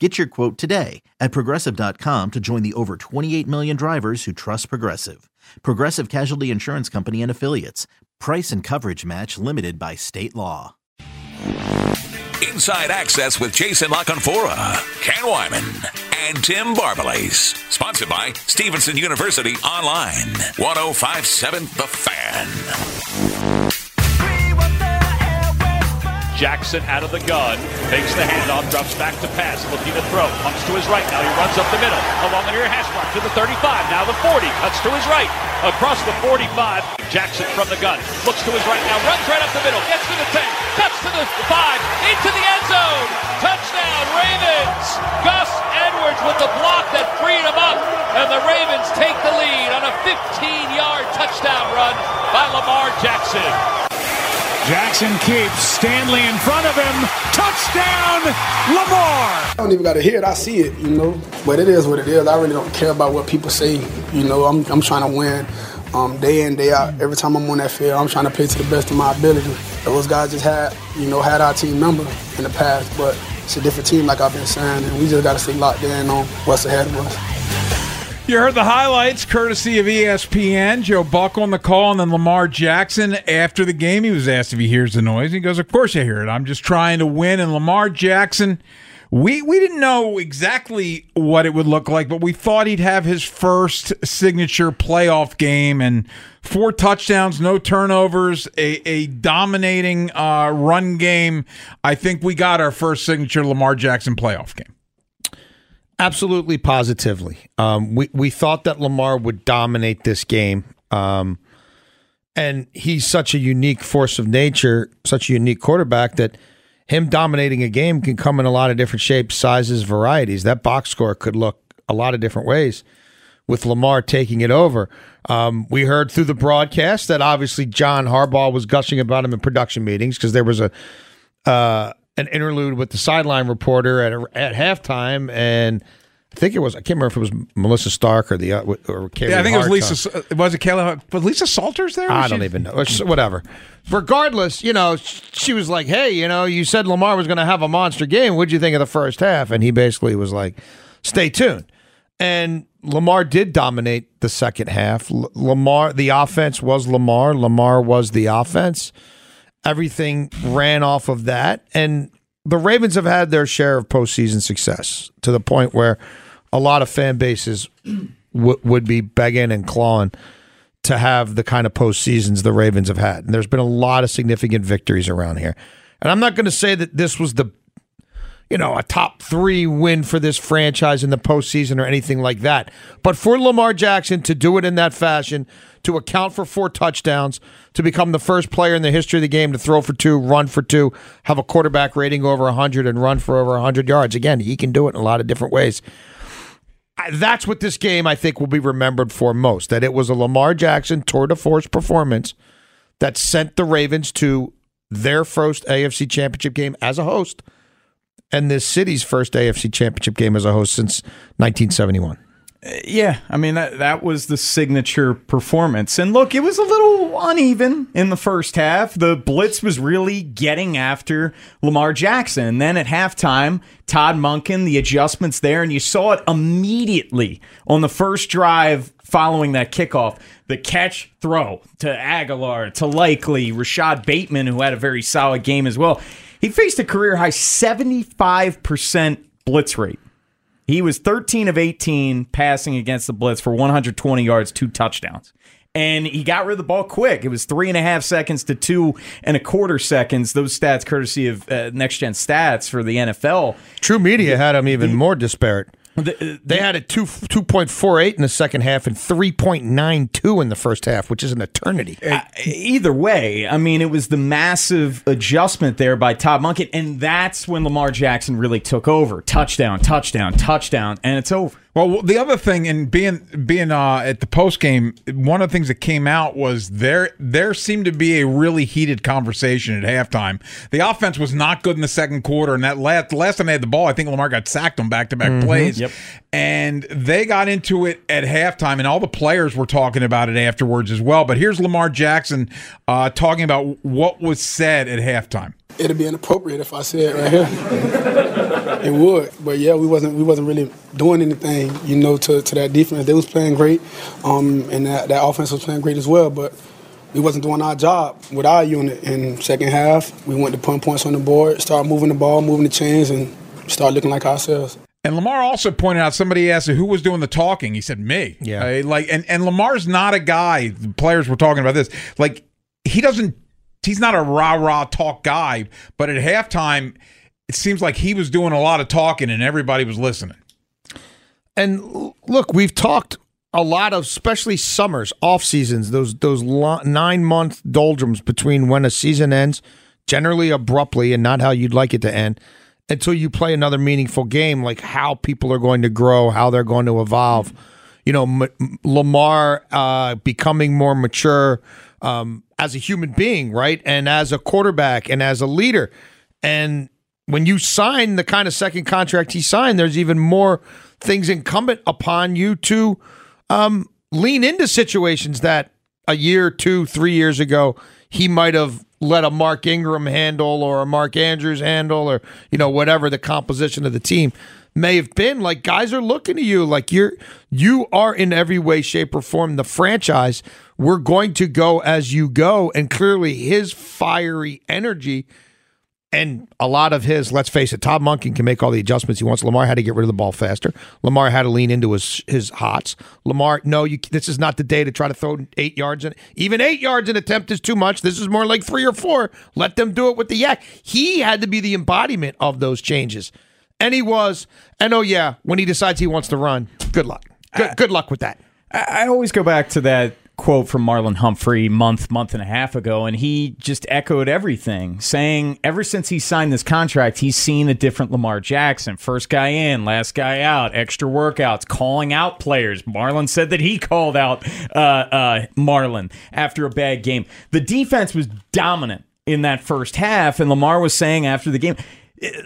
Get your quote today at progressive.com to join the over 28 million drivers who trust Progressive. Progressive Casualty Insurance Company and Affiliates. Price and coverage match limited by state law. Inside Access with Jason La Canfora, Ken Weinman, and Tim Barbalace. Sponsored by Stevenson University Online. 1057 The Fan. Jackson out of the gun, makes the handoff, drops back to pass, looking to throw, pumps to his right. Now he runs up the middle, along the near hash mark to the 35, now the 40, cuts to his right, across the 45. Jackson from the gun, looks to his right now, runs right up the middle, gets to the 10, cuts to the 5, into the end zone. Touchdown, Ravens! Gus Edwards with the block that freed him up, and the Ravens take the lead on a 15-yard touchdown run by Lamar Jackson. Jackson keeps Stanley in front of him. Touchdown, Lamar. I don't even got to hear it. I see it, you know. But it is what it is. I really don't care about what people say. You know, I'm, I'm trying to win um, day in, day out. Every time I'm on that field, I'm trying to play to the best of my ability. Those guys just had, you know, had our team number in the past, but it's a different team, like I've been saying, and we just got to stay locked in on what's ahead of us. You heard the highlights courtesy of ESPN. Joe Buck on the call, and then Lamar Jackson after the game. He was asked if he hears the noise. He goes, Of course I hear it. I'm just trying to win. And Lamar Jackson, we, we didn't know exactly what it would look like, but we thought he'd have his first signature playoff game and four touchdowns, no turnovers, a, a dominating uh, run game. I think we got our first signature Lamar Jackson playoff game. Absolutely, positively. Um, we we thought that Lamar would dominate this game, um, and he's such a unique force of nature, such a unique quarterback that him dominating a game can come in a lot of different shapes, sizes, varieties. That box score could look a lot of different ways with Lamar taking it over. Um, we heard through the broadcast that obviously John Harbaugh was gushing about him in production meetings because there was a. Uh, an interlude with the sideline reporter at a, at halftime, and I think it was I can't remember if it was Melissa Stark or the uh, or Kaylee Yeah, I think Hart it was Lisa. time. Was it Kayla? Was Lisa Salters there? I don't she- even know. It's- Whatever. Regardless, you know, she was like, "Hey, you know, you said Lamar was going to have a monster game. What'd you think of the first half?" And he basically was like, "Stay tuned." And Lamar did dominate the second half. L- Lamar, the offense was Lamar. Lamar was the offense. Everything ran off of that, and the Ravens have had their share of postseason success to the point where a lot of fan bases w- would be begging and clawing to have the kind of postseasons the Ravens have had. And there's been a lot of significant victories around here. And I'm not going to say that this was the, you know, a top three win for this franchise in the postseason or anything like that. But for Lamar Jackson to do it in that fashion, to account for four touchdowns, to become the first player in the history of the game to throw for two, run for two, have a quarterback rating over 100 and run for over 100 yards. Again, he can do it in a lot of different ways. That's what this game, I think, will be remembered for most. That it was a Lamar Jackson tour de force performance that sent the Ravens to their first AFC championship game as a host and this city's first AFC championship game as a host since 1971. Yeah, I mean that that was the signature performance. And look, it was a little uneven in the first half. The blitz was really getting after Lamar Jackson. And then at halftime, Todd Monken, the adjustments there, and you saw it immediately on the first drive following that kickoff. The catch throw to Agholor, to Likely, Rashod Bateman, who had a very solid game as well. He faced a career high 75% blitz rate. He was 13 of 18 passing against the blitz for 120 yards, two touchdowns. And he got rid of the ball quick. It was three and a half seconds to two and a quarter seconds. Those stats, courtesy of uh, Next Gen Stats for the NFL. True Media had him even more disparate. The, They had it two two point four eight in the second half and three point nine two in the first half, which is an eternity. Uh, either way, I mean, it was the massive adjustment there by Todd Monken, and that's when Lamar Jackson really took over. Touchdown, touchdown, touchdown, and it's over. Well, the other thing, and being being uh, at the post game, one of the things that came out was there there seemed to be a really heated conversation at halftime. The offense was not good in the second quarter, and that last last time they had the ball, I think Lamar got sacked on back to back plays. Yep. And they got into it at halftime, and all the players were talking about it afterwards as well. But here's Lamar Jackson uh, talking about what was said at halftime. It'd be inappropriate if I said it right here. it would, but yeah, we wasn't we wasn't really doing anything, you know, to, to that defense. They was playing great, um, and that, that offense was playing great as well. But we wasn't doing our job with our unit. In second half, we went to put points on the board, start moving the ball, moving the chains, and start looking like ourselves. And Lamar also pointed out somebody asked who was doing the talking. He said me. Yeah. Uh, like and and Lamar's not a guy. The players were talking about this. Like he doesn't. He's not a rah rah talk guy. But at halftime, it seems like he was doing a lot of talking and everybody was listening. And look, we've talked a lot of, especially summers, off seasons, those those lo- nine month doldrums between when a season ends, generally abruptly and not how you'd like it to end, until you play another meaningful game, like how people are going to grow, how they're going to evolve. You know, M- Lamar uh, becoming more mature um, as a human being, right, and as a quarterback and as a leader, and when you sign the kind of second contract he signed, there's even more things incumbent upon you to um, lean into situations that a year, two, three years ago he might have let a Mark Ingram handle or a Mark Andrews handle or you know whatever the composition of the team may have been. Like guys are looking to you like you're you are in every way, shape, or form the franchise. We're going to go as you go, and clearly his fiery energy and a lot of his, let's face it, Todd Monken can make all the adjustments he wants. Lamar had to get rid of the ball faster. Lamar had to lean into his his hots. Lamar, no, you, this is not the day to try to throw eight yards in. Even eight yards in attempt is too much. This is more like three or four. Let them do it with the yak. He had to be the embodiment of those changes, and he was. And oh yeah, when he decides he wants to run, good luck. Good, good luck with that. I always go back to that quote from Marlon Humphrey month, month and a half ago, and he just echoed everything, saying ever since he signed this contract, he's seen a different Lamar Jackson. First guy in, last guy out, extra workouts, calling out players. Marlon said that he called out uh, uh, Marlon after a bad game. The defense was dominant in that first half, and Lamar was saying after the game,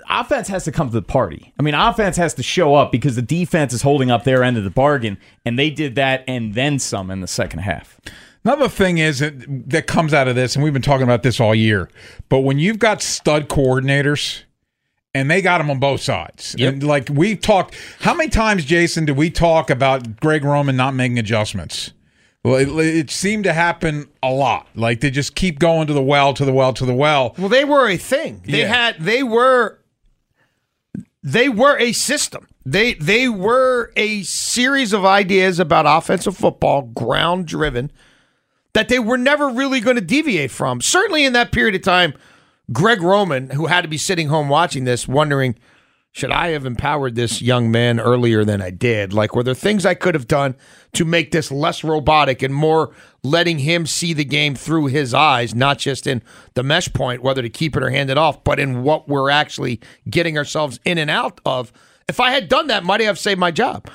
offense has to come to the party. I mean, offense has to show up because the defense is holding up their end of the bargain, and they did that and then some in the second half. Another thing is that, that comes out of this, and we've been talking about this all year. But when you've got stud coordinators, and they got them on both sides, and like we've talked, how many times, Jason, did we talk about Greg Roman not making adjustments? Well, it, it seemed to happen a lot. Like they just keep going to the well, to the well, to the well. Well, they were a thing. They Yeah. had they were they were a system. They they were a series of ideas about offensive football, ground driven, that they were never really going to deviate from. Certainly in that period of time, Greg Roman, who had to be sitting home watching this, wondering, should I have empowered this young man earlier than I did? Like, were there things I could have done to make this less robotic and more letting him see the game through his eyes, not just in the mesh point, whether to keep it or hand it off, but in what we're actually getting ourselves in and out of? If I had done that, might I have saved my job?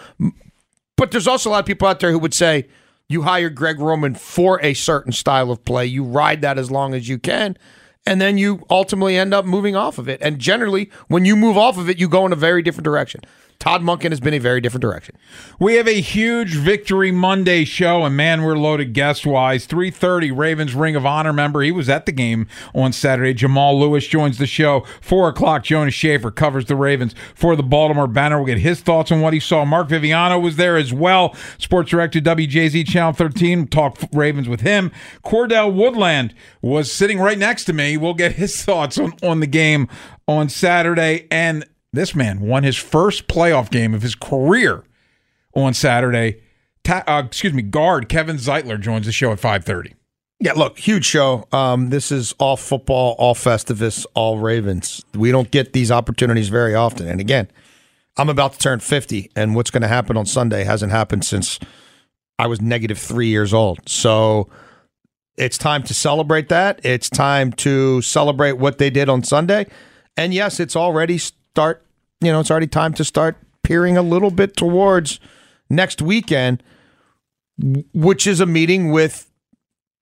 But there's also a lot of people out there who would say, you hired Greg Roman for a certain style of play. You ride that as long as you can. And then you ultimately end up moving off of it. And generally, when you move off of it, you go in a very different direction. Todd Monken has been a very different direction. We have a huge Victory Monday show, and man, we're loaded guest wise. Three thirty, Ravens Ring of Honor member. He was at the game on Saturday. Jamal Lewis joins the show. Four o'clock, Jonas Shaffer covers the Ravens for the Baltimore Banner. We'll get his thoughts on what he saw. Mark Viviano was there as well. Sports director WJZ Channel 13. Talk Ravens with him. Cordell Woodland was sitting right next to me. We'll get his thoughts on, on the game on Saturday. And this man won his first playoff game of his career on Saturday. Ta- uh, excuse me, guard Kevin Zeitler joins the show at 5:30. Yeah, look, huge show. Um, this is all football, all Festivus, all Ravens. We don't get these opportunities very often. And again, I'm about to turn 50, and what's going to happen on Sunday hasn't happened since I was negative three years old. So it's time to celebrate that. It's time to celebrate what they did on Sunday. And yes, it's already start, you know, it's already time to start peering a little bit towards next weekend, which is a meeting with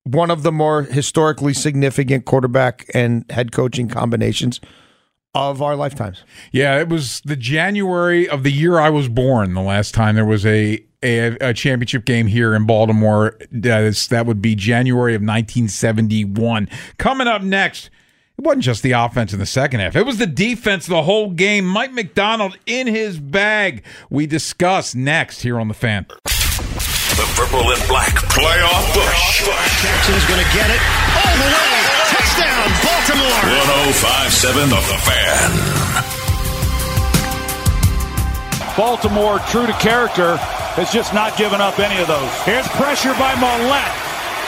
one of the more historically significant quarterback and head coaching combinations of our lifetimes. Yeah, it was the January of the year I was born. The last time there was a a, a championship game here in Baltimore. That, is, that would be January of 1971. Coming up next. It wasn't just the offense in the second half. It was the defense the whole game. Mike Macdonald in his bag. We discuss next here on the fan. The purple and black playoff push. Jackson's going to get it all the way. Touchdown, Baltimore. 1057 of The Fan. Baltimore, true to character, has just not given up any of those. Here's pressure by Maulet.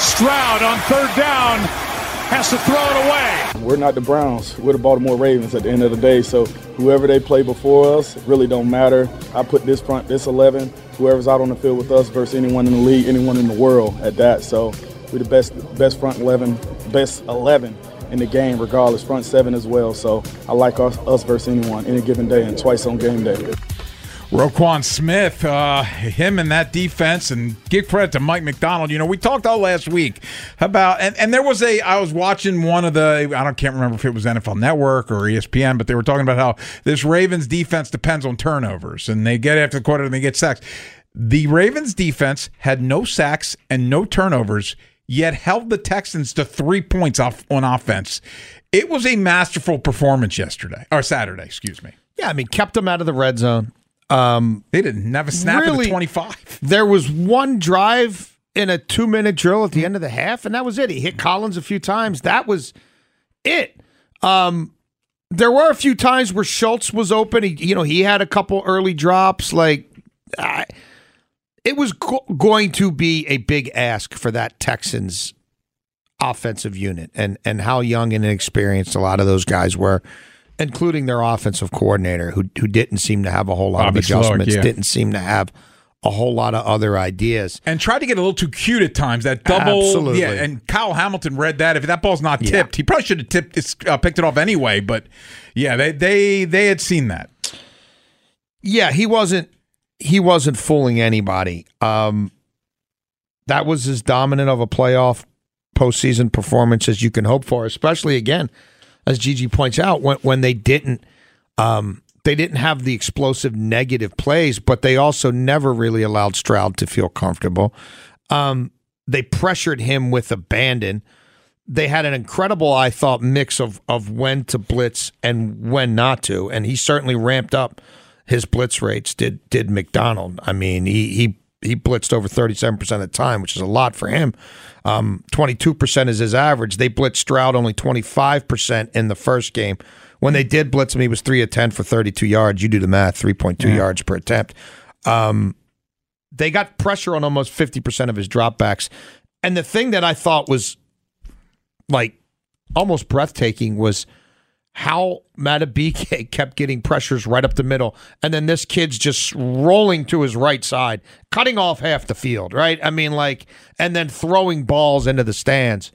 Stroud on third down has to throw it away. We're not the Browns. We're the Baltimore Ravens at the end of the day. So whoever they play before us, really don't matter. I put this front, this 11, whoever's out on the field with us versus anyone in the league, anyone in the world at that. So we're the best, best front 11, best 11 in the game, regardless. Front seven as well. So I like us, us versus anyone any given day and twice on game day. Roquan Smith, uh, him and that defense, and give credit to Mike Macdonald. You know, we talked all last week about, and, and there was a, I was watching one of the, I don't can't remember if it was NFL Network or ESPN, but they were talking about how this Ravens defense depends on turnovers, and they get after the quarter and they get sacks. The Ravens defense had no sacks and no turnovers, yet held the Texans to three points off on offense. It was a masterful performance yesterday or Saturday, excuse me. Yeah, I mean, kept them out of the red zone. Um, they didn't never snap really, at the 25. There was one drive in a two minute drill at the end of the half, and that was it. He hit Collins a few times. That was it. Um, there were a few times where Schultz was open. He, you know, he had a couple early drops. Like, I, it was go- going to be a big ask for that Texans offensive unit, and and how young and inexperienced a lot of those guys were including their offensive coordinator, who who didn't seem to have a whole lot Bobby of adjustments, Slowik, yeah. didn't seem to have a whole lot of other ideas. And tried to get a little too cute at times. That double, Absolutely. yeah. And Kyle Hamilton read that. If that ball's not Yeah. tipped, he probably should have tipped, uh, picked it off anyway. But yeah, they they they had seen that. Yeah, he wasn't he wasn't fooling anybody. Um, that was as dominant of a playoff postseason performance as you can hope for, especially again, as Gigi points out, when when they didn't um, they didn't have the explosive negative plays, but they also never really allowed Stroud to feel comfortable. Um, they pressured him with abandon. They had an incredible, I thought, mix of of when to blitz and when not to, and he certainly ramped up his blitz rates. Did did Macdonald? I mean, he he he blitzed over thirty seven percent of the time, which is a lot for him. Two percent is his average. They blitzed Stroud only twenty five percent in the first game. When they did blitz him, he was three of ten for thirty two yards. You do the math, three point two yards per attempt. Um, they got pressure on almost 50% of his dropbacks. And the thing that I thought was like almost breathtaking was how Madubuike kept getting pressures right up the middle. And then this kid's just rolling to his right side, cutting off half the field, right? I mean, like, and then throwing balls into the stands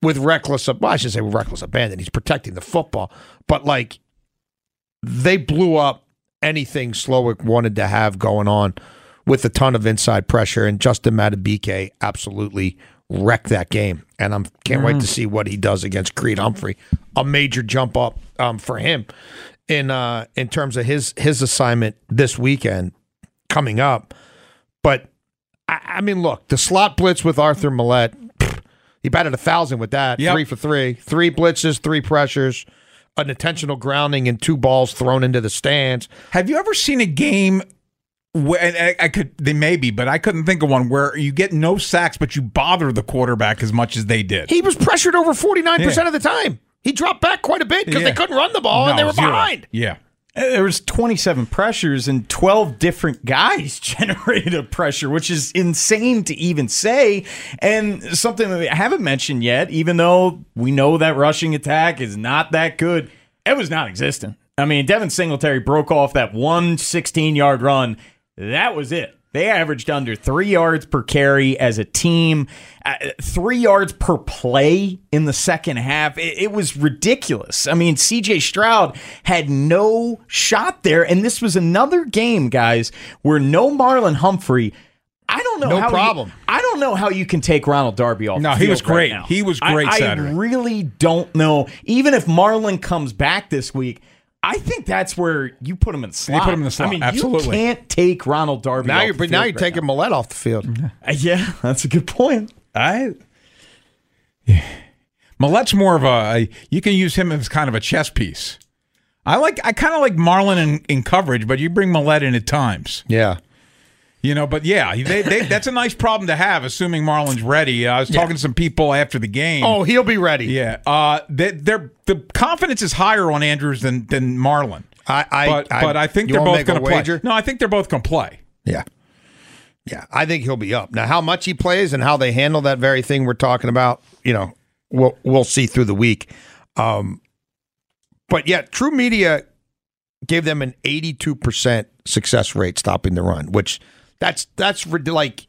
with reckless, well, I should say with reckless abandon. He's protecting the football. But like, they blew up anything Slowik wanted to have going on with a ton of inside pressure, and Justin Madubuike absolutely wrecked that game. And I can't wait to see what he does against Creed Humphrey. A major jump up um, for him in uh, in terms of his his assignment this weekend coming up. But I, I mean, look, the slot blitz with Arthur Maulet, he batted a thousand with that. Yep. Three for three, three blitzes, three pressures, an intentional grounding, and two balls thrown into the stands. Have you ever seen a game? Where, and I, I could, they may be, but I couldn't think of one where you get no sacks, but you bother the quarterback as much as they did. He was pressured over 49% of the time. He dropped back quite a bit because Yeah. they couldn't run the ball and No, they were zero. behind. Yeah. Uh, there was 27 pressures and 12 different guys generated a pressure, which is insane to even say. And something that we haven't mentioned yet, even though we know that rushing attack is not that good, it was non existent. I mean, Devin Singletary broke off that one 16 yard run. That was it. They averaged under three yards per carry as a team, uh, three yards per play in the second half. It, it was ridiculous. I mean, CJ Stroud had no shot there. And this was another game, guys, where no Marlon Humphrey. I don't know No how you- problem. I don't know how you can take Ronald Darby off. No, the he field was great. right now. He was I- great I, Saturday. really don't know. Even if Marlon comes back this week, I think that's where you put him in the slot. put him in the slot, I mean, absolutely. you can't take Ronald Darby. Now off you're the now you're right taking Maulet off the field. Uh, Yeah, that's a good point. I. Maulet's more of a, a. You can use him as kind of a chess piece. I like. I kind of like Marlon in, in coverage, but you bring Maulet in at times. Yeah. You know, but yeah, they, they, that's a nice problem to have, assuming Marlon's ready. I was talking to some people after the game. Oh, he'll be ready. yeah. Uh, they, they're the confidence is higher on Andrews than than Marlon. I, I, But but I think they're both going to play. wager? No, I think they're both going to play. Yeah. Yeah, I think he'll be up. Now, how much he plays and how they handle that very thing we're talking about, you know, we'll we'll see through the week. Um, but yeah, True Media gave them an 82% success rate stopping the run, which that's that's like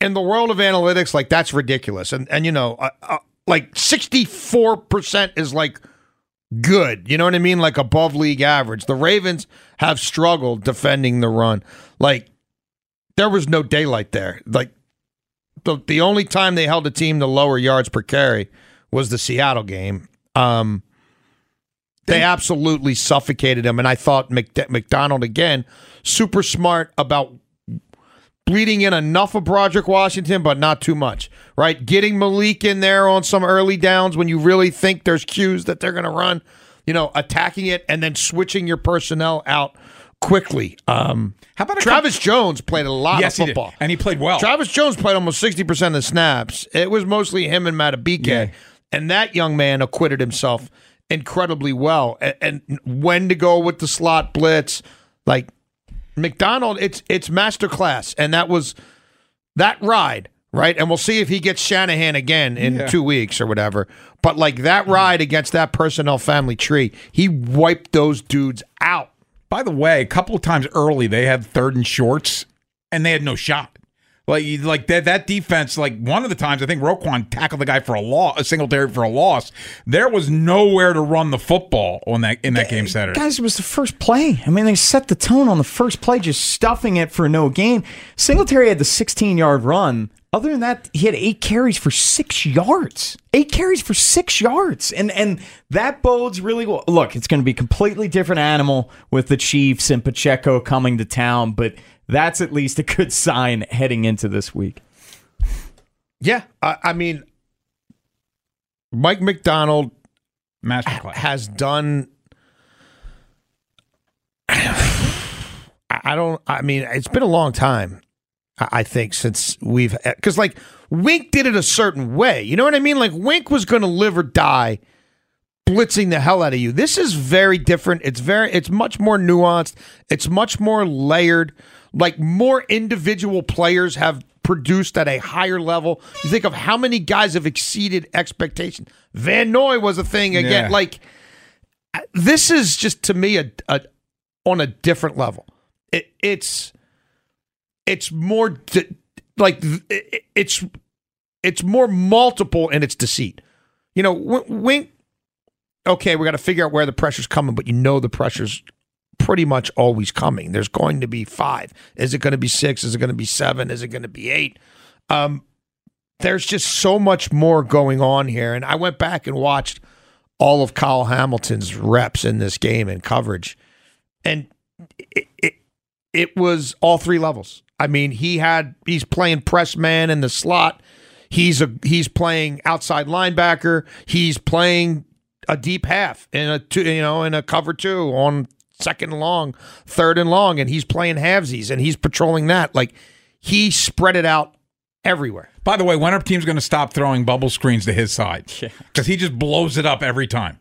in the world of analytics, like that's ridiculous. And and you know, uh, uh, like 64% is like good. You know what I mean? Like above league average. The Ravens have struggled defending the run. Like there was no daylight there. Like the the only time they held a team to lower yards per carry was the Seattle game. Um, they absolutely suffocated him, and I thought Mc, Macdonald again super smart about bleeding in enough of Broderick Washington, but not too much. Right, getting Malik in there on some early downs when you really think there's cues that they're going to run. You know, attacking it and then switching your personnel out quickly. Um, How about Travis Jones played a lot yes, of he football. and he played well. Travis Jones played almost 60% of the snaps. It was mostly him and Madubuike. Yeah. And that young man acquitted himself incredibly well. And, and when to go with the slot blitz, like Macdonald, it's it's masterclass. And that was that ride, right? And we'll see if he gets Shanahan again in Yeah. two weeks or whatever. But like that mm-hmm. ride against that personnel family tree, he wiped those dudes out. By the way, a couple of times early they had third and shorts, and they had no shot. Like like that that defense. Like one of the times, I think Roquan tackled the guy for a loss, a Singletary for a loss. There was nowhere to run the football on that in that game Saturday. Guys, it was the first play. I mean, they set the tone on the first play, just stuffing it for no gain. Singletary had the 16 yard run. Other than that, he had eight carries for six yards. Eight carries for six yards. And and that bodes really well. Look, it's going to be a completely different animal with the Chiefs and Pacheco coming to town, but that's at least a good sign heading into this week. Yeah. I, I mean, Mike Macdonald Masterclass. has done. I don't. I mean, it's been a long time. I I think since we've because like Wink did it a certain way. You know what I mean? Like Wink was going to live or die blitzing the hell out of you. This is very different. It's very. It's much more nuanced. It's much more layered. Like more individual players have produced at a higher level. You think of how many guys have exceeded expectation. Van Noy was a thing again. Yeah. Like this is just to me a, a on a different level. It, it's it's more de- like it- it's it's more multiple in its deceit. You know, Wink. Okay, we got to figure out where the pressure's coming, but you know the pressure's pretty much always coming. There's going to be five. Is it going to be six? Is it going to be seven? Is it going to be eight? Um, there's just so much more going on here. And I went back and watched all of Kyle Hamilton's reps in this game and coverage, and it, it it was all three levels. I mean, he had he's playing press man in the slot. He's a he's playing outside linebacker. He's playing a deep half in a two, you know in a cover two on second and long, third and long, and he's playing halvesies and he's patrolling that. Like he spread it out everywhere. By the way, when our team's going to stop throwing bubble screens to his side? Because he just blows it up every time.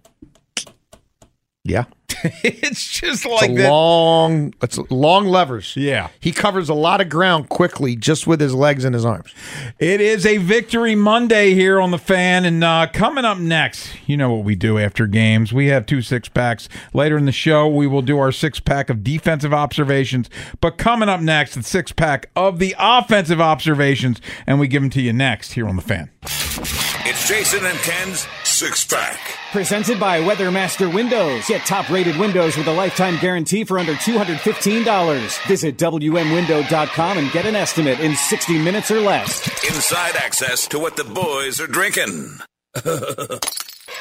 Yeah. it's just It's like a that. long, it's long levers. Yeah. He covers a lot of ground quickly just with his legs and his arms. It is a victory Monday here on the fan, and uh, coming up next, you know what we do after games. We have two six packs. Later in the show, we will do our six pack of defensive observations. But coming up next, the six pack of the offensive observations, and we give them to you next here on the fan. It's Jason and Ken's Six Pack. Presented by Weathermaster Windows. Get top rated windows with a lifetime guarantee for under $215. Visit WMWindow.com and get an estimate in 60 minutes or less. Inside access to what the boys are drinking.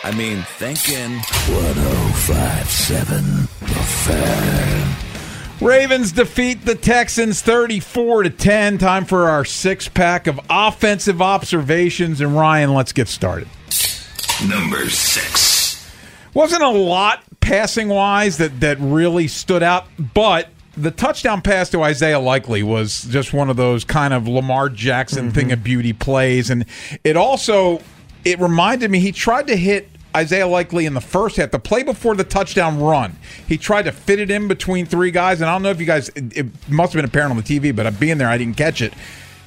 I mean, thinking. 1057 The Fan. Ravens defeat the Texans 34 to 10. Time for our six pack of offensive observations. And Ryan, let's get started. Number six. Wasn't a lot passing wise that, that really stood out, but the touchdown pass to Isaiah Likely was just one of those kind of Lamar Jackson thing mm-hmm. of beauty plays. And it also it reminded me he tried to hit Isaiah Likely in the first half, the play before the touchdown run. He tried to fit it in between three guys, and I don't know if you guys it, it must have been apparent on the TV, but I'm being there, I didn't catch it.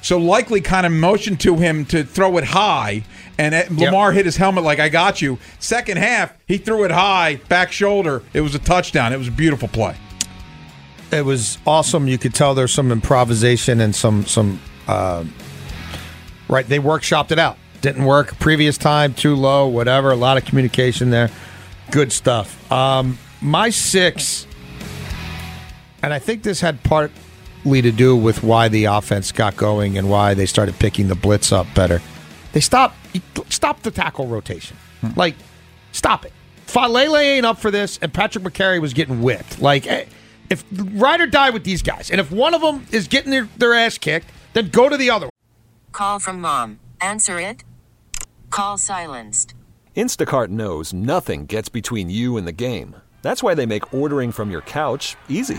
So Likely kind of motioned to him to throw it high, and it- Lamar hit his helmet like I got you. Second half, he threw it high, back shoulder. It was a touchdown. It was a beautiful play. It was awesome. You could tell there's some improvisation and some some uh, right. They workshopped it out. Didn't work previous time. Too low. Whatever. A lot of communication there. Good stuff. Um, my six, and I think this had partly to do with why the offense got going and why they started picking the blitz up better. They stopped stop the tackle rotation. Like, stop it. Faalele ain't up for this, and Patrick Mekari was getting whipped. Like, eh, if ride or die with these guys, and if one of them is getting their, their ass kicked, then go to the other. one. Call from mom. Answer it. Call silenced. Instacart knows nothing gets between you and the game. That's why they make ordering from your couch easy.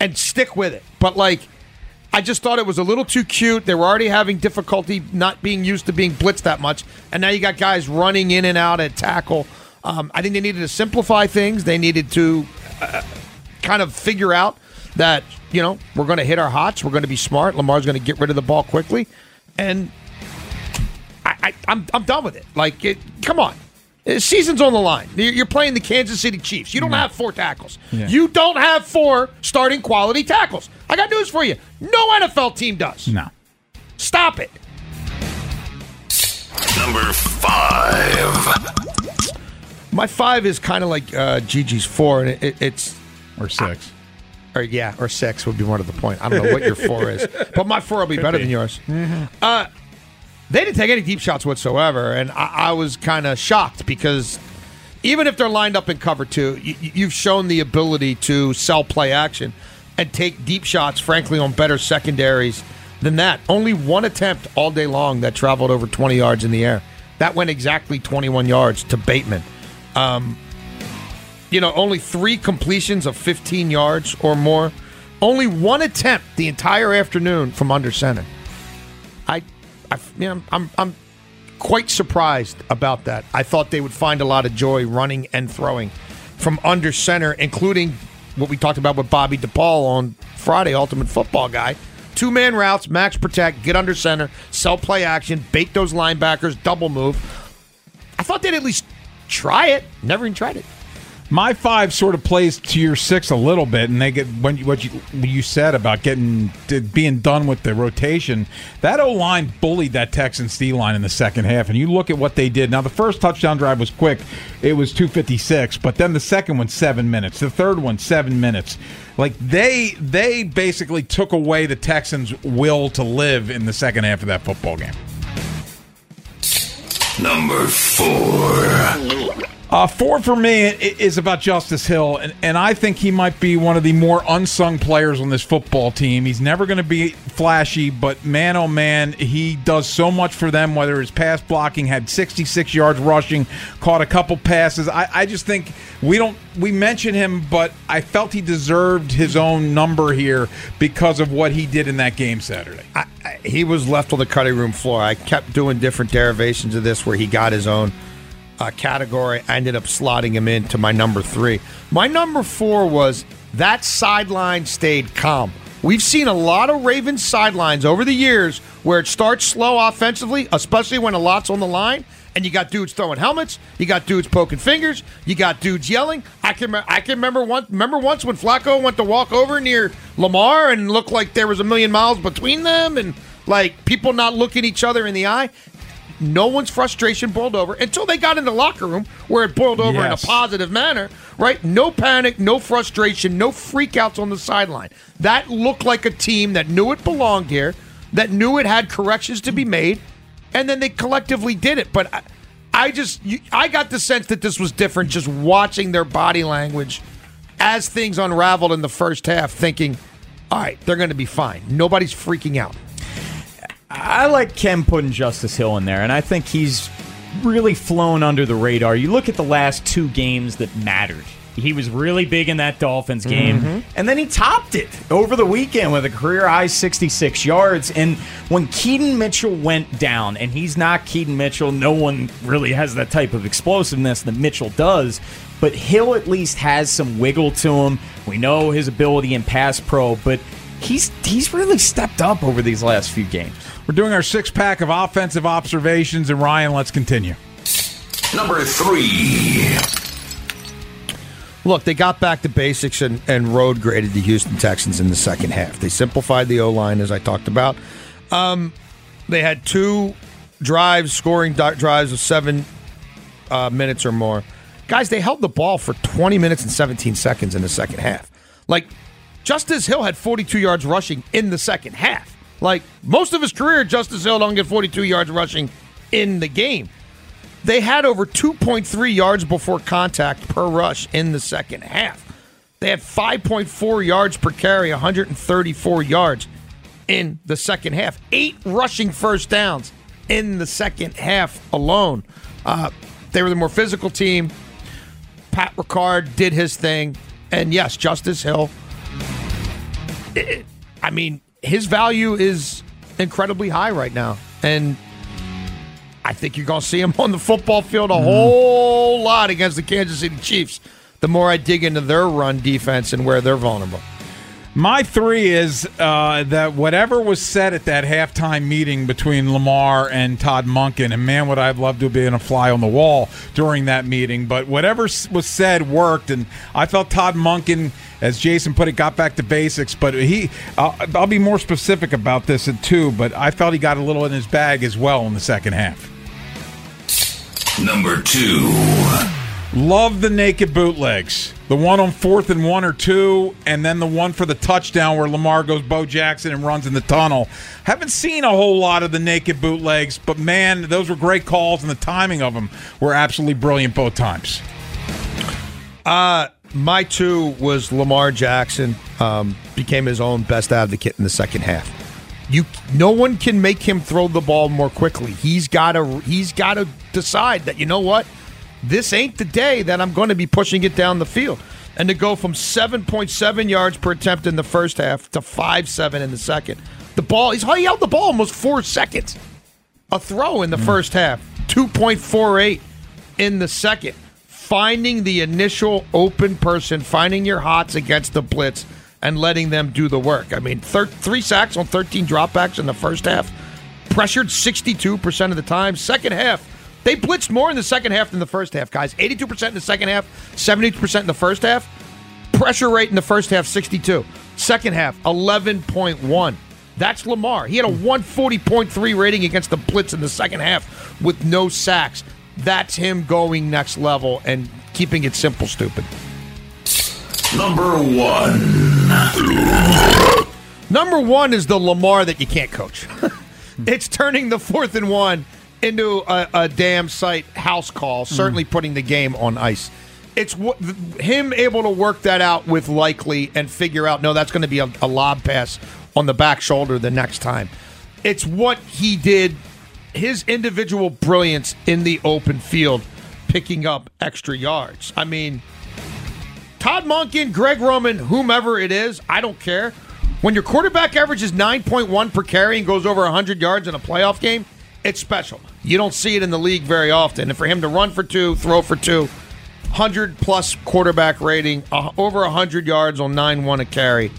And stick with it. But like, I just thought it was a little too cute. They were already having difficulty not being used to being blitzed that much, and now you got guys running in and out at tackle. Um, I think they needed to simplify things. They needed to uh, kind of figure out that you know we're going to hit our hots. We're going to be smart. Lamar's going to get rid of the ball quickly, and I, I, I'm I'm done with it. Like, it, come on. The Season's on the line. You're you're playing the Kansas City Chiefs. You don't have four tackles. Yeah. You don't have four starting quality tackles. I got news for you. No NFL team does. No. Stop it. Number five. My five is kind of like uh, Gigi's four, and it, it, it's or six. or yeah, or six would be more to the point. I don't know what your four is, but my four will be Could better be. than yours. Uh, they didn't take any deep shots whatsoever, and I, I was kind of shocked because even if they're lined up in cover two, you, you've shown the ability to sell play action and take deep shots, frankly, on better secondaries than that. Only one attempt all day long that traveled over 20 yards in the air. That went exactly 21 yards to Bateman. Um, you know, only three completions of 15 yards or more. Only one attempt the entire afternoon from under center. I, you know, I'm, I'm quite surprised about that. I thought they would find a lot of joy running and throwing from under center, including what we talked about with Bobby DePaul on Friday, Ultimate Football Guy. Two man routes, max protect, get under center, sell play action, bait those linebackers, double move. I thought they'd at least try it. Never even tried it. My five sort of plays to your six a little bit, and they get when you, what you you said about getting being done with the rotation. That O line bullied that Texans D line in the second half, and you look at what they did. Now the first touchdown drive was quick; it was two fifty six, but then the second one seven minutes, the third one seven minutes. Like they they basically took away the Texans' will to live in the second half of that football game. Number four. Uh, four for me is about Justice Hill, and, and I think he might be one of the more unsung players on this football team. He's never going to be flashy, but man, oh man, he does so much for them. Whether his pass blocking had 66 yards rushing, caught a couple passes. I, I just think we don't we mention him, but I felt he deserved his own number here because of what he did in that game Saturday. I, I, he was left on the cutting room floor. I kept doing different derivations of this where he got his own uh, category. I ended up slotting him into my number three. My number four was that sideline stayed calm. We've seen a lot of Ravens sidelines over the years where it starts slow offensively, especially when a lot's on the line, and you got dudes throwing helmets, you got dudes poking fingers, you got dudes yelling. I can I can remember once remember once when Flacco went to walk over near Lamar and looked like there was a million miles between them, and like people not looking each other in the eye. No one's frustration boiled over until they got in the locker room where it boiled over in a positive manner, right? No panic, no frustration, no freakouts on the sideline. That looked like a team that knew it belonged here, that knew it had corrections to be made, and then they collectively did it. But I, I just, you, I got the sense that this was different just watching their body language as things unraveled in the first half, thinking, all right, they're going to be fine. Nobody's freaking out. I like Ken putting Justice Hill in there, and I think he's really flown under the radar. You look at the last two games that mattered. He was really big in that Dolphins game, Mhm. and then he topped it over the weekend with a career high 66 yards. And when Keaton Mitchell went down, and he's not Keaton Mitchell, no one really has that type of explosiveness that Mitchell does. But Hill at least has some wiggle to him. We know his ability in pass pro, but he's he's really stepped up over these last few games. We're doing our six pack of offensive observations, and Ryan, let's continue. Number three. Look, they got back to basics and, and road graded the Houston Texans in the second half. They simplified the O line, as I talked about. Um, they had two drives, scoring di- drives of seven uh, minutes or more. Guys, they held the ball for 20 minutes and 17 seconds in the second half. Like, Justice Hill had 42 yards rushing in the second half. Like, most of his career, Justice Hill don't get 42 yards rushing in the game. They had over 2.3 yards before contact per rush in the second half. They had 5.4 yards per carry, 134 yards in the second half. Eight rushing first downs in the second half alone. Uh, they were the more physical team. Pat Ricard did his thing. And yes, Justice Hill. It- I mean, his value is incredibly high right now. And I think you're going to see him on the football field a mm-hmm. whole lot against the Kansas City Chiefs. The more I dig into their run defense and where they're vulnerable. My three is uh, that whatever was said at that halftime meeting between Lamar and Todd Monken, and man, would I have loved to have been a fly on the wall during that meeting. But whatever was said worked, and I felt Todd Monken, as Jason put it, got back to basics. But he, I'll, I'll be more specific about this at two. But I felt he got a little in his bag as well in the second half. Number two. Love the naked bootlegs. The one on fourth and one or two, and then the one for the touchdown where Lamar goes Bo Jackson and runs in the tunnel. Haven't seen a whole lot of the naked bootlegs, but man, those were great calls, and the timing of them were absolutely brilliant both times. Uh, my two was Lamar Jackson um, became his own best advocate in the second half. You, no one can make him throw the ball more quickly. He's got to. He's got to decide that you know what, this ain't the day that I'm going to be pushing it down the field. And to go from 7.7 yards per attempt in the first half to five seven in the second, the ball. He's he held the ball almost four seconds. A throw in the mm. first half, 2.48 in the second. Finding the initial open person, finding your hots against the blitz, and letting them do the work. I mean, thir- three sacks on 13 dropbacks in the first half, pressured 62% of the time. Second half, They blitzed more in the second half than the first half, guys. 82% in the second half, 72% in the first half. Pressure rate in the first half, 62. Second half, 11.1. That's Lamar. He had a 140.3 rating against the blitz in the second half with no sacks. That's him going next level and keeping it simple, stupid. Number one. Number one is the Lamar that you can't coach. it's turning the fourth and one into a, a damn sight house call, certainly mm. putting the game on ice. It's wh- him able to work that out with likely and figure out, no, that's going to be a, a lob pass on the back shoulder the next time. It's what he did, his individual brilliance in the open field, picking up extra yards. I mean, Todd Monken, Greg Roman, whomever it is, I don't care. When your quarterback averages 9.1 per carry and goes over 100 yards in a playoff game, it's special. You don't see it in the league very often. And for him to run for two, throw for two, 100 plus quarterback rating, uh, over 100 yards on 9 1 a carry,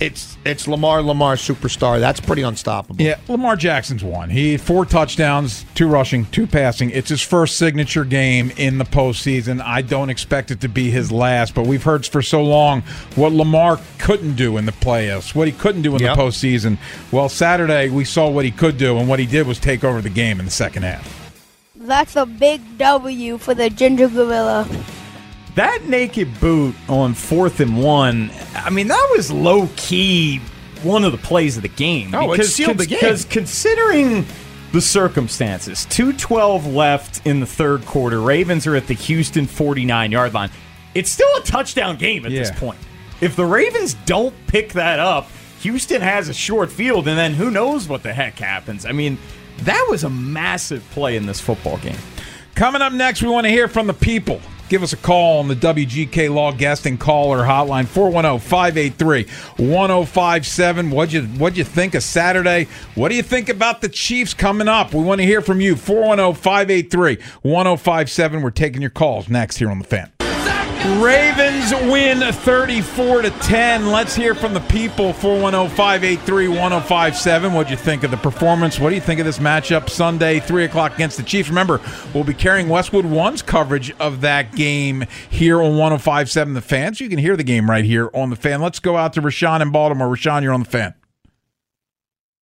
it's it's Lamar Lamar superstar. That's pretty unstoppable. Yeah, Lamar Jackson's one. He four touchdowns, two rushing, two passing. It's his first signature game in the postseason. I don't expect it to be his last, but we've heard for so long what Lamar couldn't do in the playoffs, what he couldn't do in Yep. the postseason. Well, Saturday we saw what he could do, and what he did was take over the game in the second half. That's a big W for the Ginger Gorilla. That naked boot on fourth and one, I mean, that was low key one of the plays of the game. Oh, it sealed the game. Because considering the circumstances, 212 left in the third quarter, Ravens are at the Houston 49 yard line. It's still a touchdown game at this point. If the Ravens don't pick that up, Houston has a short field, and then who knows what the heck happens. I mean, that was a massive play in this football game. Coming up next, we want to hear from the people. Give us a call on the WGK Law Guest and Caller Hotline 410-583-1057. What'd you what'd you think of Saturday? What do you think about the Chiefs coming up? We want to hear from you. 410-583-1057. We're taking your calls next here on the fan. Ravens win 34 to 10. Let's hear from the people. 410-583-1057. What'd you think of the performance? What do you think of this matchup Sunday, 3 o'clock against the Chiefs? Remember, we'll be carrying Westwood One's coverage of that game here on 1057 The Fan. So you can hear the game right here on the fan. Let's go out to Rashawn in Baltimore. Rashawn, you're on the fan.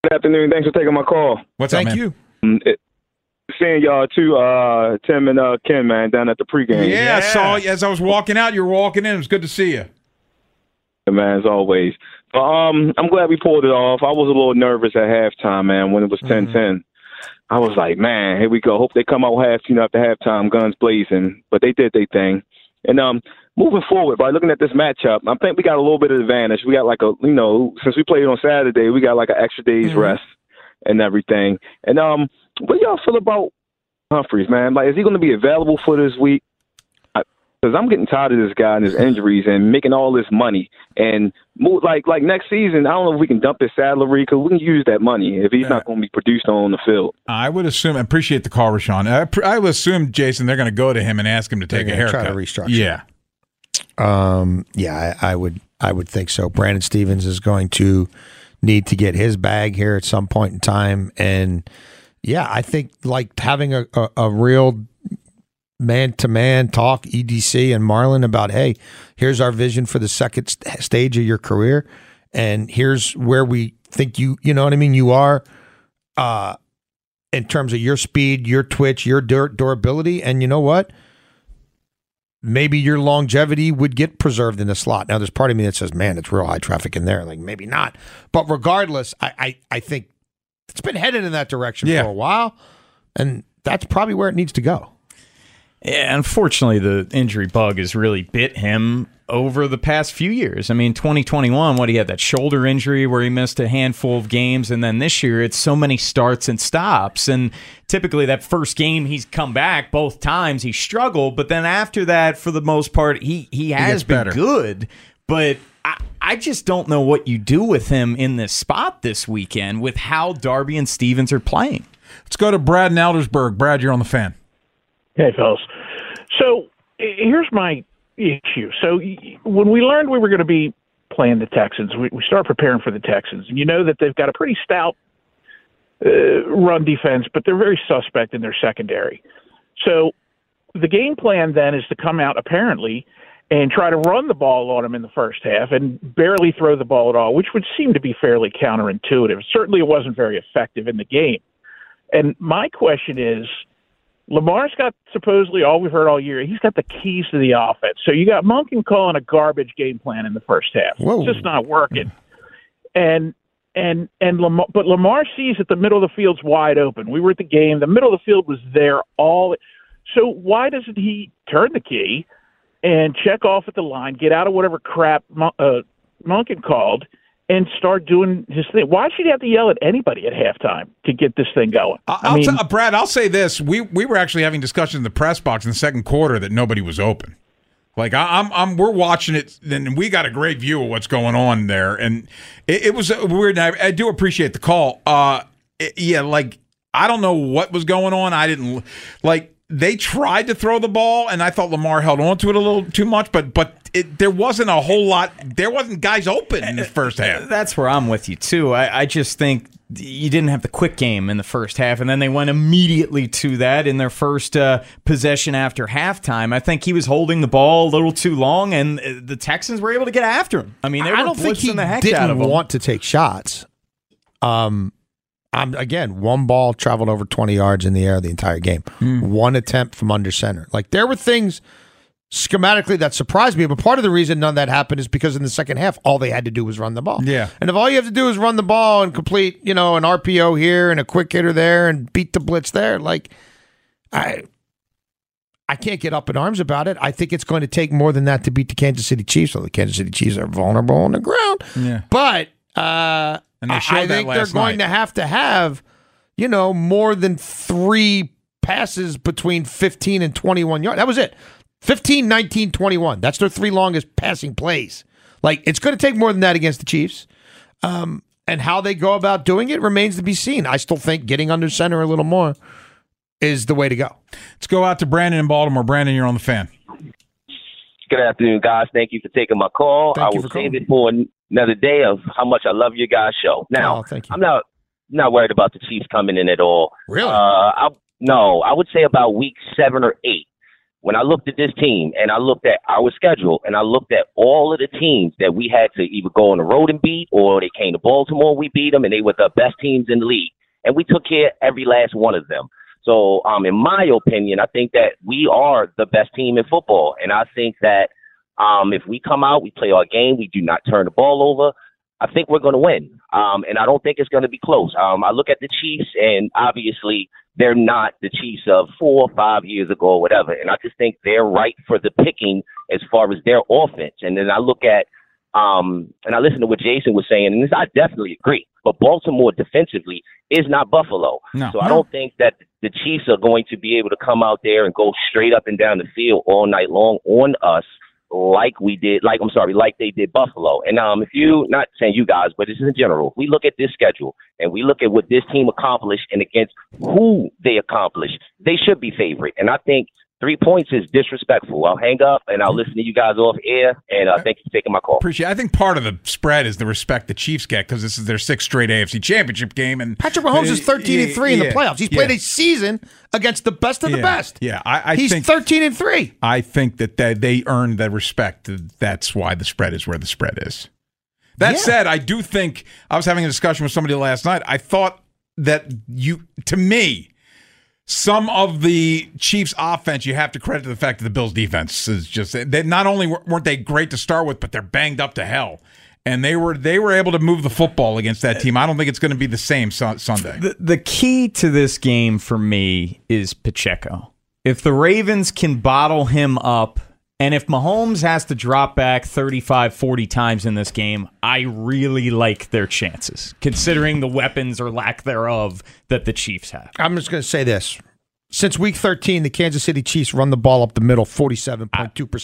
Good afternoon. Thanks for taking my call. What's up, man? Um, it- seeing y'all too, uh, Tim and uh, Ken, man, down at the pregame. Yeah, I saw you as I was walking out, you were walking in. It was good to see you. man, as always. But um, I'm glad we pulled it off. I was a little nervous at halftime, man, when it was 10-10. I was like, man, here we go. Hope they come out half, you know, after halftime, guns blazing. But they did their thing. And um, moving forward, by looking at this matchup, I think we got a little bit of advantage. We got like a, you know, since we played on Saturday, we got like an extra day's rest and everything. And um, what y'all feel about Humphreys, man? Like, is he going to be available for this week? Because I'm getting tired of this guy and his injuries and making all this money and move, like like next season. I don't know if we can dump his salary because we can use that money if he's not going to be produced on the field. I would assume. I appreciate the call, Rashawn. I, pr- I would assume, Jason, they're going to go to him and ask him to take a haircut. try to restructure. Yeah. Um, yeah, I, I would I would think so. Brandon Stephens is going to need to get his bag here at some point in time, and yeah, I think like having a, a, a real man to man talk EDC and Marlon about hey, here's our vision for the second st- stage of your career, and here's where we think you you know what I mean you are. Uh, in terms of your speed, your twitch, your dur- durability, and you know what? maybe your longevity would get preserved in the slot. Now, there's part of me that says, man, it's real high traffic in there. Like, maybe not. But regardless, I, I, I think it's been headed in that direction Yeah. for a while. And that's probably where it needs to go. Yeah, unfortunately, the injury bug has really bit him over the past few years. I mean, 2021, what he had that shoulder injury where he missed a handful of games, and then this year it's so many starts and stops. And typically, that first game he's come back both times he struggled, but then after that, for the most part, he he has gets been better. good. But I, I just don't know what you do with him in this spot this weekend with how Darby and Stephens are playing. Let's go to Brad in Eldersburg. Brad, you're on the fan. Hey, fellas. So eh, here's my issue. So when we learned we were going to be playing the Texans, we, we start preparing for the Texans. And you know that they've got a pretty stout uh, run defense, but they're very suspect in their secondary. So the game plan then is to come out apparently and try to run the ball on him in the first half and barely throw the ball at all, which would seem to be fairly counterintuitive. Certainly, it wasn't very effective in the game. And my question is. Lamar's got supposedly all we've heard all year. He's got the keys to the offense. So you got Monken calling a garbage game plan in the first half. Whoa. It's just not working. And and and Lamar, but Lamar sees that the middle of the field's wide open. We were at the game. The middle of the field was there all. So why doesn't he turn the key and check off at the line, get out of whatever crap uh, Monken called, and start doing his thing? Why should he have to yell at anybody at halftime to get this thing going? I'll I mean, t- Brad, I'll say this: we we were actually having discussions in the press box in the second quarter that nobody was open. Like I, I'm, I'm, we're watching it, and we got a great view of what's going on there, and it, it was uh, weird. I, I do appreciate the call. Uh, it- yeah, like I don't know what was going on. I didn't like they tried to throw the ball, and I thought Lamar held on to it a little too much, but but it, there wasn't a whole lot. There wasn't guys open in the first half. That's where I'm with you too. I, I just think you didn't have the quick game in the first half, and then they went immediately to that in their first uh, possession after halftime. I think he was holding the ball a little too long, and uh, the Texans were able to get after him. I mean, they were I don't think he the heck out of didn't him. want to take shots. Um, I'm again one ball traveled over 20 yards in the air the entire game. Hmm. One attempt from under center. Like there were things schematically that surprised me, but part of the reason none of that happened is because in the second half all they had to do was run the ball. Yeah. And if all you have to do is run the ball and complete, you know, an RPO here and a quick hitter there and beat the blitz there, like I I can't get up in arms about it. I think it's going to take more than that to beat the Kansas City Chiefs. So the Kansas City Chiefs are vulnerable on the ground. Yeah. But uh, And they I- showed I that think they're going night. to have to have, you know, more than three passes between 15 and 21 yards. That was it. 15, 19, 21. That's their three longest passing plays. Like, it's going to take more than that against the Chiefs. Um, and how they go about doing it remains to be seen. I still think getting under center a little more is the way to go. Let's go out to Brandon in Baltimore. Brandon, you're on the fan. Good afternoon, guys. Thank you for taking my call. Thank I you will for save calling. it for an- another day of how much I love your guys' show. Now, Oh, thank you. I'm not not worried about the Chiefs coming in at all. Really? Uh, I, no, I would say about week seven or eight. When I looked at this team and I looked at our schedule and I looked at all of the teams that we had to either go on the road and beat or they came to Baltimore, we beat them, and they were the best teams in the league. And we took care of every last one of them. So, um, in my opinion, I think that we are the best team in football. And I think that um, if we come out, we play our game, we do not turn the ball over, I think we're going to win. Um, and I don't think it's going to be close. Um, I look at the Chiefs, and obviously they're not the Chiefs of four or five years ago or whatever. And I just think they're right for the picking as far as their offense. And then I look at, um, and I listen to what Jason was saying, and this, I definitely agree. But Baltimore defensively is not Buffalo. No. So I don't think that the Chiefs are going to be able to come out there and go straight up and down the field all night long on us like we did, like I'm sorry, like they did Buffalo. And um, if you, not saying you guys, but this is in general, we look at this schedule and we look at what this team accomplished and against who they accomplished, they should be favorite. And I think three points is disrespectful. I'll hang up and I'll listen to you guys off air. And uh, thank you for taking my call. Appreciate. I think part of the spread is the respect the Chiefs get because this is their sixth straight AFC Championship game, and Patrick Mahomes is 13 and 3 in the Yeah, playoffs. He's yeah. played a season against the best of the Yeah, best. Yeah, I, I He's think 13 and 3. I think that they, they earned the respect. That's why the spread is where the spread is. That Yeah. said, I do think I was having a discussion with somebody last night. I thought that you, to me, some of the Chiefs' offense, you have to credit to the fact that the Bills' defense is just not only weren't they great to start with, but they're banged up to hell. And they were they were able to move the football against that team. I don't think it's going to be the same su- Sunday. The, the key to this game for me is Pacheco. If the Ravens can bottle him up, and if Mahomes has to drop back 35, 40 times in this game, I really like their chances, considering the weapons or lack thereof that the Chiefs have. I'm just going to say this. Since week 13, the Kansas City Chiefs run the ball up the middle 47.2%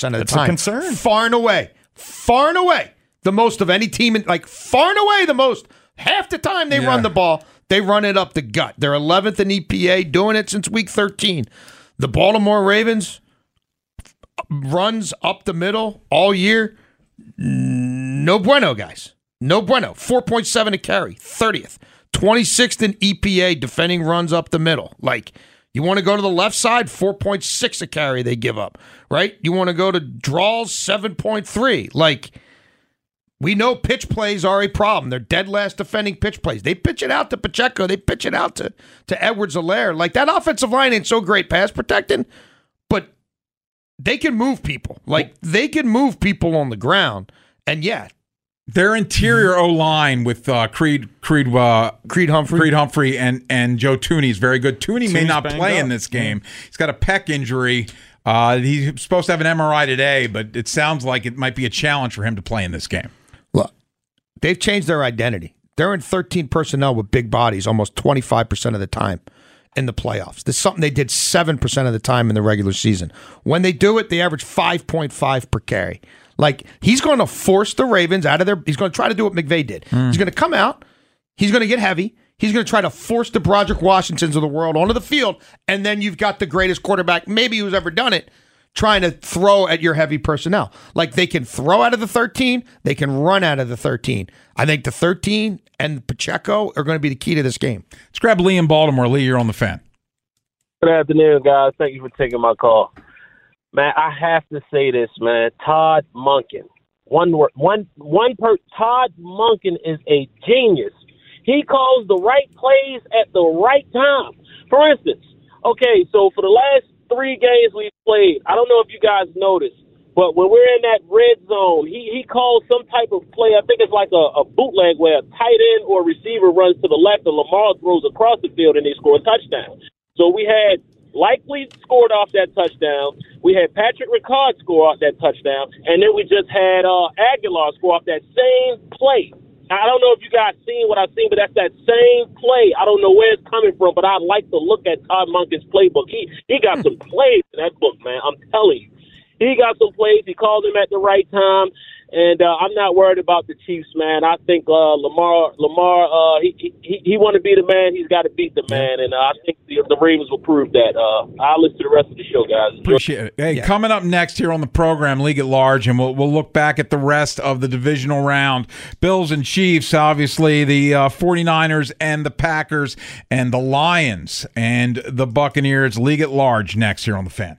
of the That's a time. concern. Far and away. Far and away. The most of any team, in, like far and away the most. Half the time they Yeah. run the ball, they run it up the gut. They're 11th in EPA, doing it since week 13. The Baltimore Ravens runs up the middle all year. No bueno, guys. No bueno. 4.7 to carry, 30th. 26th in EPA defending runs up the middle. Like, You want to go to the left side, 4.6 a carry they give up, right? You want to go to draws, 7.3. Like, we know pitch plays are a problem. They're dead last defending pitch plays. They pitch it out to Pacheco. They pitch it out to, to Edwards-Helaire. Like, that offensive line ain't so great pass protecting, they can move people. Like, they can move people on the ground. And yeah, Their interior O line with uh, Creed Creed uh, Creed Humphrey Creed Humphrey and and Joe Thuney is very good. Thuney may not banged play in this game. He's got a pec injury. Uh, he's supposed to have an MRI today, but it sounds like it might be a challenge for him to play in this game. Look, they've changed their identity. They're in 13 personnel with big bodies almost 25% of the time in the playoffs. This is something they did 7% of the time in the regular season. When they do it, they average 5.5 per carry. Like, he's going to force the Ravens out of their. He's going to try to do what McVay did. Hmm. He's going to come out. He's going to get heavy. He's going to try to force the Broderick Washingtons of the world onto the field. And then you've got the greatest quarterback, maybe who's ever done it, trying to throw at your heavy personnel. Like they can throw out of the 13, they can run out of the 13. I think the 13 and Pacheco are going to be the key to this game. Let's grab Lee in Baltimore. Lee, you're on the fan. Good afternoon, guys. Thank you for taking my call. Man, I have to say this, man. Todd Monken. One word one one per Todd Monken is a genius. He calls the right plays at the right time. For instance, okay, so for the last three games we've played, I don't know if you guys noticed, but when we're in that red zone, he, he calls some type of play. I think it's like a, a bootleg where a tight end or receiver runs to the left and Lamar throws across the field and they score a touchdown. So we had likely scored off that touchdown. We had Patrick Ricard score off that touchdown, and then we just had uh, Agholor score off that same play. I don't know if you guys seen what I've seen, but that's that same play. I don't know where it's coming from, but I like to look at Todd Monken's playbook. He he got some plays in that book, man. I'm telling you, he got some plays. He called them at the right time, and uh, I'm not worried about the Chiefs, man. I think uh, Lamar Lamar uh, he he he want to be the man. He's got to beat the man, and uh, I think the, the Ravens will prove that. Uh, I'll listen to the rest of the show, guys. Enjoy. Appreciate it. Hey, coming up next here on the program, League at Large, and we'll, we'll look back at the rest of the divisional round. Bills and Chiefs, obviously, the uh, 49ers and the Packers and the Lions and the Buccaneers. League at Large next here on the fan.